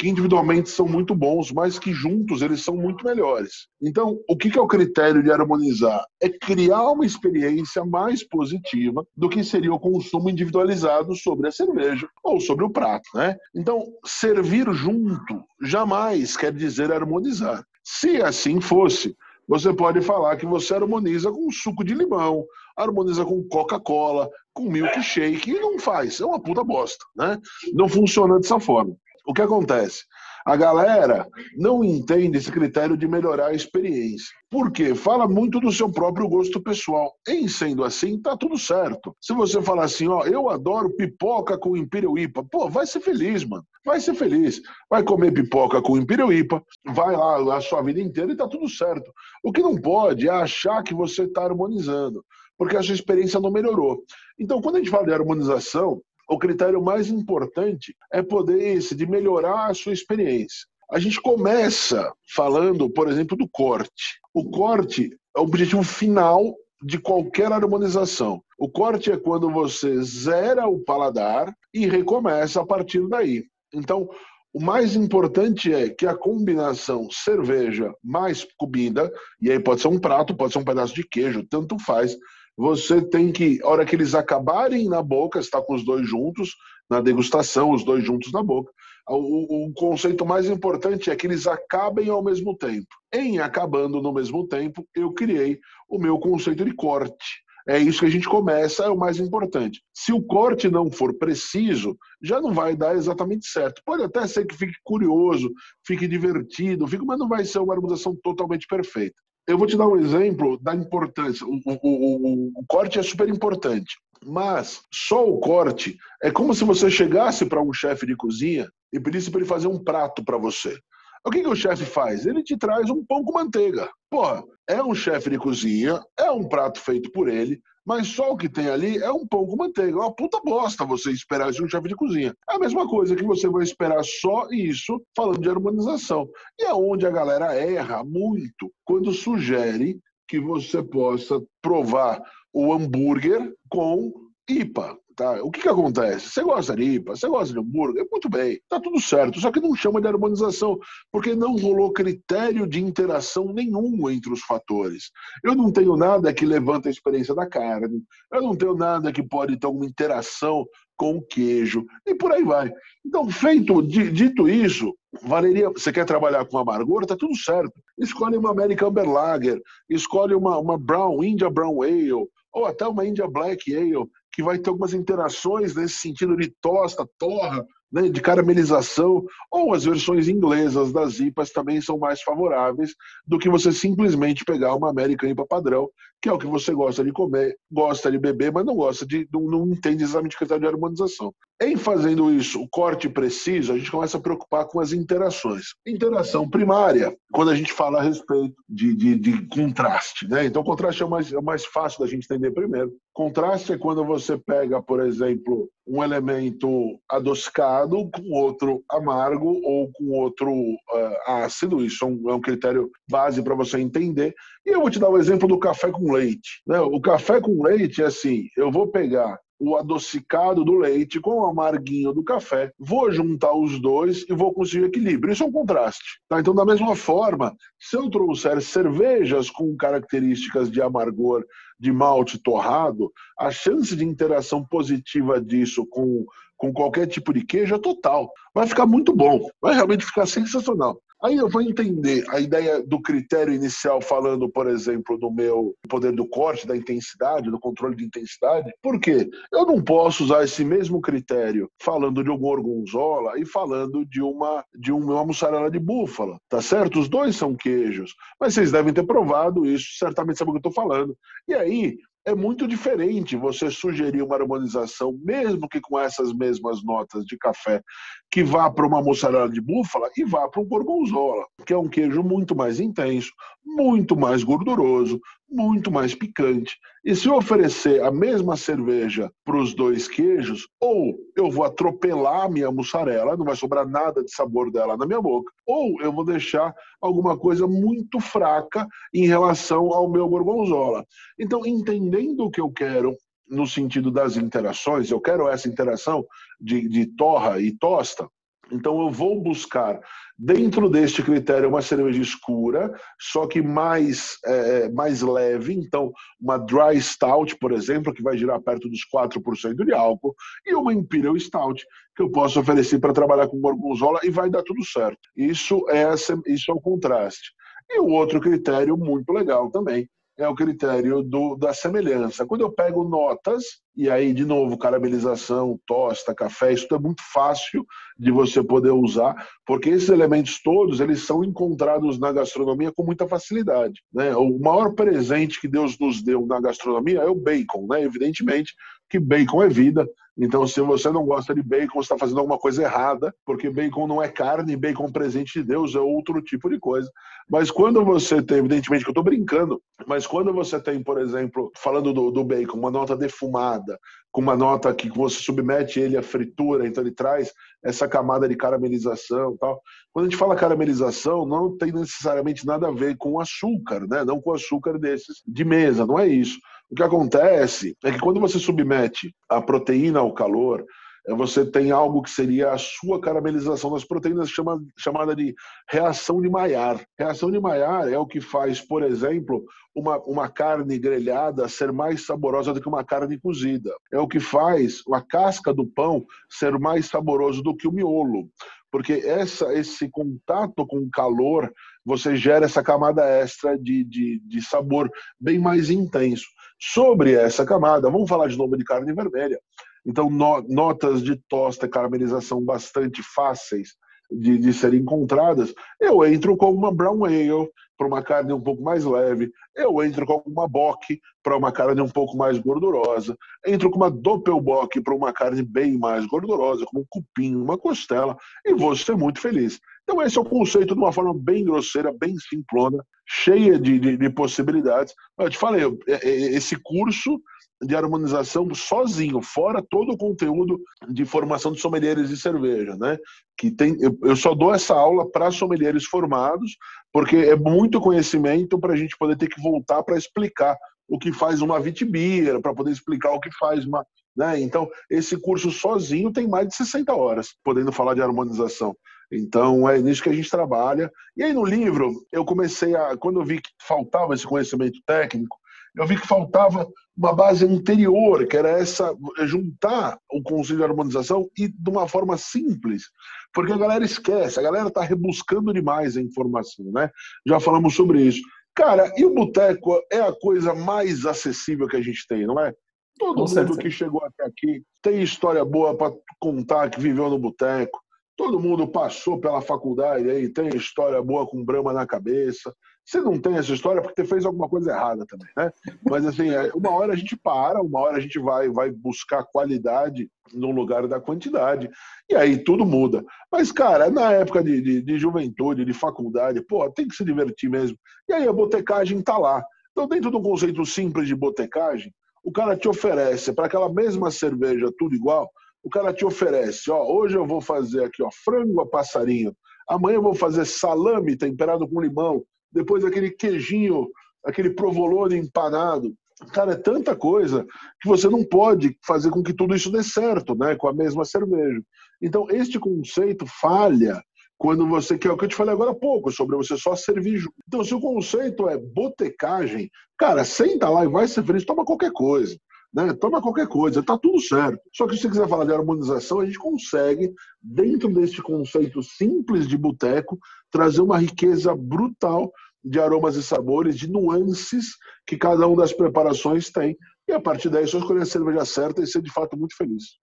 que individualmente são muito bons, mas que juntos eles são muito melhores. Então, o que é o critério de harmonizar? É criar uma experiência mais positiva do que seria o consumo individualizado sobre a cerveja ou sobre o prato, né? Então, servir junto jamais quer dizer harmonizar. Se assim fosse, você pode falar que você harmoniza com suco de limão, harmoniza com Coca-Cola, com milkshake, e não faz. É uma puta bosta, né? Não funciona dessa forma. O que acontece? A galera não entende esse critério de melhorar a experiência. Por quê? Fala muito do seu próprio gosto pessoal. Em sendo assim, tá tudo certo. Se você falar assim, ó, eu adoro pipoca com Imperial IPA, pô, vai ser feliz, mano. Vai ser feliz. Vai comer pipoca com Imperial IPA, vai lá a sua vida inteira e tá tudo certo. O que não pode é achar que você está harmonizando, porque a sua experiência não melhorou. Então, quando a gente fala de harmonização, o critério mais importante é poder esse de melhorar a sua experiência. A gente começa falando, por exemplo, do corte. O corte, o objetivo final de qualquer harmonização. O corte é quando você zera o paladar e recomeça a partir daí. Então, o mais importante é que a combinação cerveja mais comida, e aí pode ser um prato, pode ser um pedaço de queijo, tanto faz. Você tem que, a hora que eles acabarem na boca, está com os dois juntos, na degustação, os dois juntos na boca. O, o, conceito mais importante é que eles acabem ao mesmo tempo. Em acabando no mesmo tempo, eu criei o meu conceito de corte. É isso que a gente começa, é o mais importante. Se o corte não for preciso, já não vai dar exatamente certo. Pode até ser que fique curioso, fique divertido, fique, mas não vai ser uma harmonização totalmente perfeita. Eu vou te dar um exemplo da importância. O, o, o, o corte é super importante. Mas só o corte é como se você chegasse para um chefe de cozinha e pedisse para ele fazer um prato para você. O que, que o chefe faz? Ele te traz um pão com manteiga. Porra, é um chefe de cozinha, é um prato feito por ele, mas só o que tem ali é um pão com manteiga. É uma puta bosta você esperar isso de um chefe de cozinha. É a mesma coisa que você vai esperar só isso falando de harmonização. E é onde a galera erra muito quando sugere que você possa provar o hambúrguer com IPA. Tá? O que, que acontece? Você gosta de IPA, você gosta de hambúrguer, muito bem, tá tudo certo, só que não chama de harmonização, porque não rolou critério de interação nenhum entre os fatores. Eu não tenho nada que levanta a experiência da carne, eu não tenho nada que pode ter uma interação com o queijo, e por aí vai. Então, feito, dito isso, valeria. Você quer trabalhar com amargor? Tá tudo certo. Escolhe uma American Amber Lager, escolhe uma, uma Brown, India Brown Ale, ou até uma India Black Ale, que vai ter algumas interações nesse sentido de tosta, torra, né, de caramelização, ou as versões inglesas das IPAs também são mais favoráveis do que você simplesmente pegar uma American IPA padrão, que é o que você gosta de comer, gosta de beber, mas não gosta de, não, não entende exatamente o critério de harmonização. Em fazendo isso, o corte preciso, a gente começa a preocupar com as interações. Interação primária, quando a gente fala a respeito de, de, de contraste, né? Então, contraste é mais, é mais fácil da gente entender primeiro. Contraste é quando você pega, por exemplo, um elemento adocicado com outro amargo ou com outro uh, ácido. Isso é um, é um critério base para você entender. E eu vou te dar o um exemplo do café com leite. Né? O café com leite é assim: eu vou pegar o adocicado do leite com o amarguinho do café, vou juntar os dois e vou conseguir equilíbrio. Isso é um contraste. Tá? Então, da mesma forma, se eu trouxer cervejas com características de amargor de malte torrado, a chance de interação positiva disso com, com qualquer tipo de queijo é total. Vai ficar muito bom, vai realmente ficar sensacional. Aí eu vou entender a ideia do critério inicial, falando, por exemplo, do meu poder do corte, da intensidade, do controle de intensidade. Por quê? Eu não posso usar esse mesmo critério falando de um gorgonzola e falando de uma de uma mussarela de búfala, tá certo? Os dois são queijos, mas vocês devem ter provado isso, certamente sabem o que eu estou falando. E aí é muito diferente você sugerir uma harmonização, mesmo que com essas mesmas notas de café, que vá para uma mussarela de búfala e vá para um gorgonzola, que é um queijo muito mais intenso, muito mais gorduroso, muito mais picante. E se eu oferecer a mesma cerveja para os dois queijos, ou eu vou atropelar a minha mussarela, não vai sobrar nada de sabor dela na minha boca, ou eu vou deixar alguma coisa muito fraca em relação ao meu gorgonzola. Então, entendendo o que eu quero no sentido das interações, eu quero essa interação de, de torra e tosta, então eu vou buscar dentro deste critério uma cerveja escura, só que mais, é, é, mais leve, então uma dry stout, por exemplo, que vai girar perto dos 4% de álcool, e uma imperial stout que eu posso oferecer para trabalhar com gorgonzola e vai dar tudo certo. Isso é, isso é o contraste. E o outro critério muito legal também é o critério do, da semelhança. Quando eu pego notas, e aí, de novo, caramelização, tosta, café, isso é muito fácil de você poder usar, porque esses elementos todos, eles são encontrados na gastronomia com muita facilidade. Né? O maior presente que Deus nos deu na gastronomia é o bacon, né? evidentemente que bacon é vida, Então, se você não gosta de bacon, você está fazendo alguma coisa errada, porque bacon não é carne, bacon presente de Deus é outro tipo de coisa. Mas quando você tem, evidentemente que eu estou brincando, mas quando você tem, por exemplo, falando do, do bacon, uma nota defumada, com uma nota que você submete ele à fritura, então ele traz essa camada de caramelização tal. Quando a gente fala caramelização, não tem necessariamente nada a ver com açúcar, né? Não com açúcar desses de mesa, não é isso. O que acontece é que quando você submete a proteína ao calor, é, você tem algo que seria a sua caramelização das proteínas, chama, chamada de reação de Maillard. Reação de Maillard é o que faz, por exemplo, uma, uma carne grelhada ser mais saborosa do que uma carne cozida. É o que faz a casca do pão ser mais saboroso do que o miolo. Porque essa, esse contato com o calor, você gera essa camada extra de, de, de sabor bem mais intenso. Sobre essa camada, vamos falar de novo de carne vermelha. Então, no, notas de tosta e caramelização bastante fáceis de, de serem encontradas. Eu entro com uma brown ale para uma carne um pouco mais leve. Eu entro com uma bock para uma carne um pouco mais gordurosa. Entro com uma doppelbock para uma carne bem mais gordurosa, como um cupim, uma costela, e vou ser muito feliz. Então, esse é o conceito de uma forma bem grosseira, bem simplona, cheia de, de, de possibilidades. Eu te falei, é, é, esse curso de harmonização sozinho, fora todo o conteúdo de formação de sommeliers de cerveja, né? Que tem, eu, só dou essa aula para sommeliers formados, porque é muito conhecimento para a gente poder ter que voltar para explicar o que faz uma vitibira, para poder explicar o que faz uma, né? Então, esse curso sozinho tem mais de 60 horas, podendo falar de harmonização. Então, é nisso que a gente trabalha. E aí, no livro, eu comecei a. Quando eu vi que faltava esse conhecimento técnico, eu vi que faltava uma base anterior, que era essa, juntar o conceito de harmonização e de uma forma simples, porque a galera esquece, a galera está rebuscando demais a informação, né? Já falamos sobre isso. Cara, e o boteco é a coisa mais acessível que a gente tem, não é? Todo Com mundo certeza. que chegou até aqui tem história boa para contar que viveu no boteco. Todo mundo passou pela faculdade aí, tem história boa com brama na cabeça. Você não tem essa história porque fez alguma coisa errada também, né? Mas assim, é, uma hora a gente para, uma hora a gente vai, vai buscar qualidade no lugar da quantidade. E aí tudo muda. Mas, cara, na época de, de, de juventude, de faculdade, pô, tem que se divertir mesmo. E aí a botecagem tá lá. Então, dentro do conceito simples de botecagem, o cara te oferece para aquela mesma cerveja, tudo igual, o cara te oferece, ó, hoje eu vou fazer aqui, ó, frango a passarinho, amanhã eu vou fazer salame temperado com limão, depois aquele queijinho, aquele provolone empanado. Cara, é tanta coisa que você não pode fazer com que tudo isso dê certo, né, com a mesma cerveja. Então, este conceito falha quando você quer o que eu te falei agora há pouco, sobre você só servir junto. Então, se o conceito é botecagem, cara, senta lá e vai ser feliz, toma qualquer coisa né? Toma qualquer coisa, tá tudo certo. Só que se você quiser falar de harmonização, a gente consegue, dentro deste conceito simples de boteco, trazer uma riqueza brutal de aromas e sabores, de nuances que cada uma das preparações tem. E a partir daí, é só escolher a cerveja certa e ser de fato muito feliz.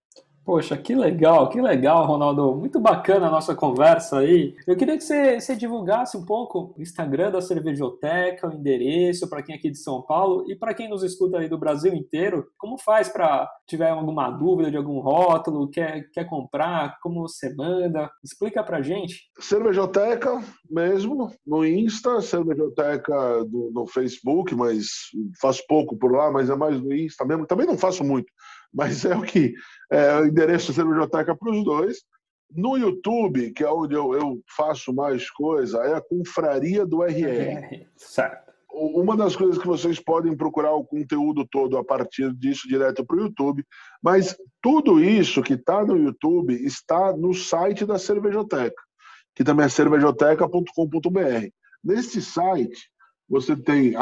Poxa, que legal, que legal, Ronaldo. Muito bacana a nossa conversa aí. Eu queria que você, você divulgasse um pouco o Instagram da Cervejoteca, o endereço para quem é aqui de São Paulo e para quem nos escuta aí do Brasil inteiro. Como faz para tiver alguma dúvida de algum rótulo, quer, quer comprar, como você manda? Explica para gente. Cervejoteca mesmo, no Insta, Cervejoteca do, no Facebook, mas faço pouco por lá, mas é mais no Insta mesmo. Também não faço muito mas é o que é o endereço Cervejoteca para os dois. No YouTube, que é onde eu, eu faço mais coisa, é a Confraria do RR. *laughs* Certo. Uma das coisas que vocês podem procurar o conteúdo todo a partir disso direto para o YouTube, mas tudo isso que está no YouTube está no site da Cervejoteca, que também é cervejoteca.com.br. Nesse site, você tem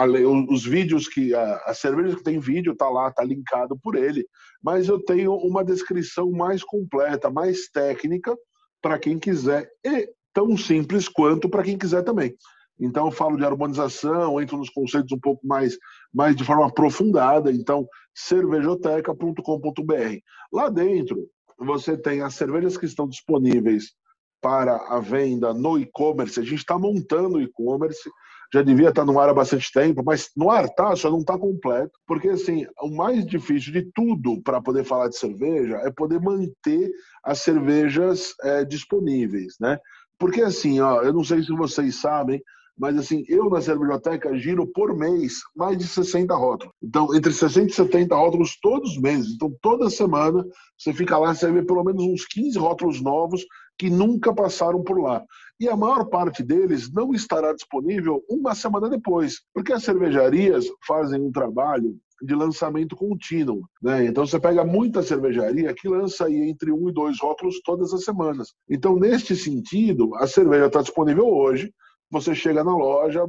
os vídeos que a, cerveja que tem vídeo tá lá, tá linkado por ele, mas eu tenho uma descrição mais completa, mais técnica para quem quiser e tão simples quanto para quem quiser também. Então eu falo de harmonização, entro nos conceitos um pouco mais, mais de forma aprofundada. Então cervejoteca.com.br. Lá dentro você tem as cervejas que estão disponíveis para a venda no e-commerce. A gente está montando o e-commerce já devia estar no ar há bastante tempo, mas no ar tá, só não está completo, porque assim, o mais difícil de tudo para poder falar de cerveja é poder manter as cervejas é, disponíveis, né? Porque assim, ó, eu não sei se vocês sabem, mas assim, eu na cervejoteca giro por mês mais de 60 rótulos. Então, entre 60 e 70 rótulos todos os meses. Então, toda semana você fica lá, você vê pelo menos uns 15 rótulos novos que nunca passaram por lá. E a maior parte deles não estará disponível uma semana depois, porque as cervejarias fazem um trabalho de lançamento contínuo. Né? Então você pega muita cervejaria que lança aí entre um e dois rótulos todas as semanas. Então, neste sentido, a cerveja está disponível hoje, você chega na loja,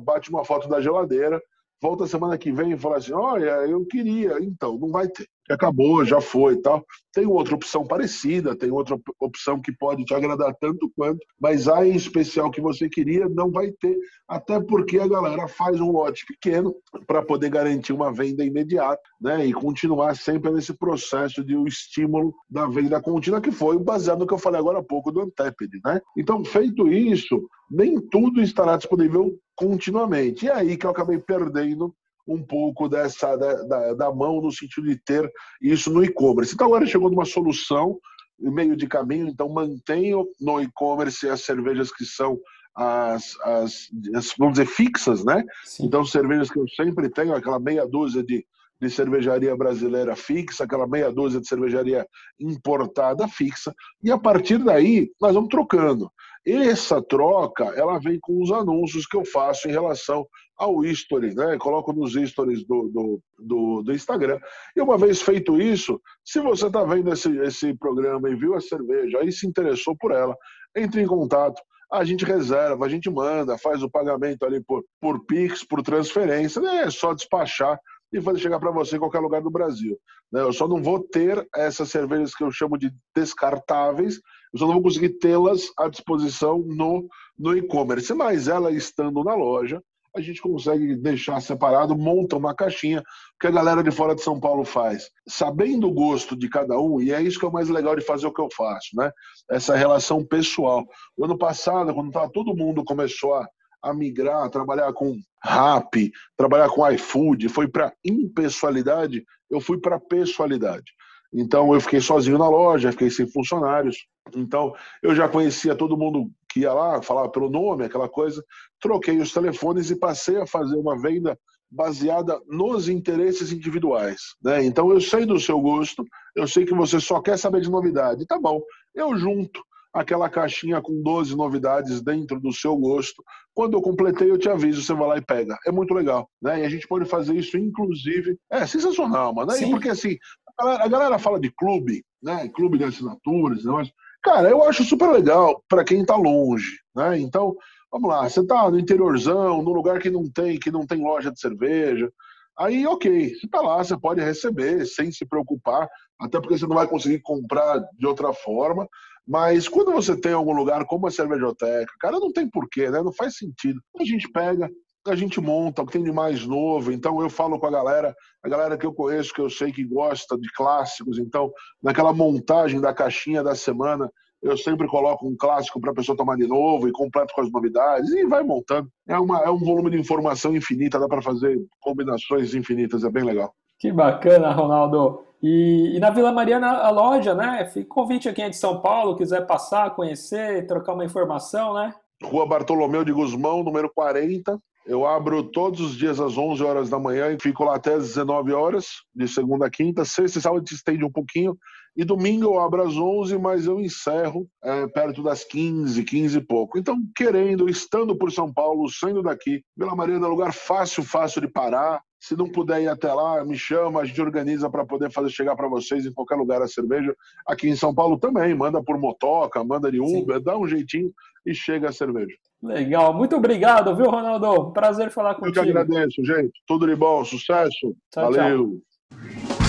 bate uma foto da geladeira, volta semana que vem e fala assim: olha, eu queria, então, não vai ter. Acabou, já foi e tal. Tem outra opção parecida, tem outra opção que pode te agradar tanto quanto, mas a em especial que você queria não vai ter, até porque a galera faz um lote pequeno para poder garantir uma venda imediata, né? E continuar sempre nesse processo de o estímulo da venda contínua, que foi baseado no que eu falei agora há pouco do Antepid, né? Então, feito isso, nem tudo estará disponível continuamente. E é aí que eu acabei perdendo um pouco dessa da, da, da mão no sentido de ter isso no e-commerce. Então agora chegou numa solução meio de caminho, então mantenho no e-commerce as cervejas que são as, as, as, vamos dizer fixas, né? Sim. Então cervejas que eu sempre tenho, aquela meia dúzia de de cervejaria brasileira fixa, aquela meia dúzia de cervejaria importada fixa, e a partir daí nós vamos trocando. Essa troca, ela vem com os anúncios que eu faço em relação ao history, né? Coloco nos stories do, do, do, do Instagram. E uma vez feito isso, se você está vendo esse, esse programa e viu a cerveja, aí se interessou por ela, entre em contato a gente reserva, a gente manda, faz o pagamento ali por, por Pix, por transferência, né? é só despachar e fazer chegar para você em qualquer lugar do Brasil. Né? Eu só não vou ter essas cervejas que eu chamo de descartáveis, eu só não vou conseguir tê-las à disposição no, no e-commerce, mas ela estando na loja, a gente consegue deixar separado, monta uma caixinha, que a galera de fora de São Paulo faz. Sabendo o gosto de cada um, e é isso que é o mais legal de fazer o que eu faço, né? Essa relação pessoal. O ano passado, quando tava, todo mundo começou a, a migrar, a trabalhar com rap, trabalhar com iFood, foi para impessoalidade, eu fui para pessoalidade. Então eu fiquei sozinho na loja, fiquei sem funcionários. Então eu já conhecia todo mundo que ia lá, falava pelo nome, aquela coisa. Troquei os telefones e passei a fazer uma venda baseada nos interesses individuais. Né? Então eu sei do seu gosto, eu sei que você só quer saber de novidade. Tá bom, eu junto aquela caixinha com 12 novidades dentro do seu gosto. Quando eu completei, eu te aviso, você vai lá e pega. É muito legal, né? E a gente pode fazer isso, inclusive. É sensacional, mano. Sim. Porque assim, a galera, fala de clube, né? Clube de assinaturas, né? Cara, eu acho super legal para quem está longe, né? Então, vamos lá, você está no interiorzão, num lugar que não tem, que não tem loja de cerveja. Aí, ok, você está lá, você pode receber sem se preocupar, até porque você não vai conseguir comprar de outra forma. Mas quando você tem algum lugar como a cervejoteca, cara, não tem porquê, né? Não faz sentido. A gente pega, a gente monta o que tem de mais novo. Então eu falo com a galera, a galera que eu conheço, que eu sei que gosta de clássicos. Então, naquela montagem da caixinha da semana, eu sempre coloco um clássico para a pessoa tomar de novo e completo com as novidades e vai montando. É, uma, é um volume de informação infinita, dá para fazer combinações infinitas, é bem legal. Que bacana, Ronaldo. E, e, na Vila Mariana, a loja, né? Fica convite a quem é de São Paulo, quiser passar, conhecer, trocar uma informação, né? Rua Bartolomeu de Guzmão, número 40. Eu abro todos os dias às 11 horas da manhã e fico lá até às 19 horas, de segunda a quinta. Sexta e sábado estende um pouquinho. E domingo eu abro às 11, mas eu encerro é, perto das 15, 15 e pouco. Então, querendo, estando por São Paulo, saindo daqui, Vila Mariana é um lugar fácil, fácil de parar. Se não puder ir até lá, me chama, a gente organiza para poder fazer chegar para vocês em qualquer lugar a cerveja. Aqui em São Paulo também, manda por motoca, manda de Uber, Sim. dá um jeitinho e chega a cerveja. Legal, muito obrigado, viu, Ronaldo? Prazer falar contigo. Eu que agradeço, gente. Tudo de bom, sucesso. Tchau, Valeu. Tchau.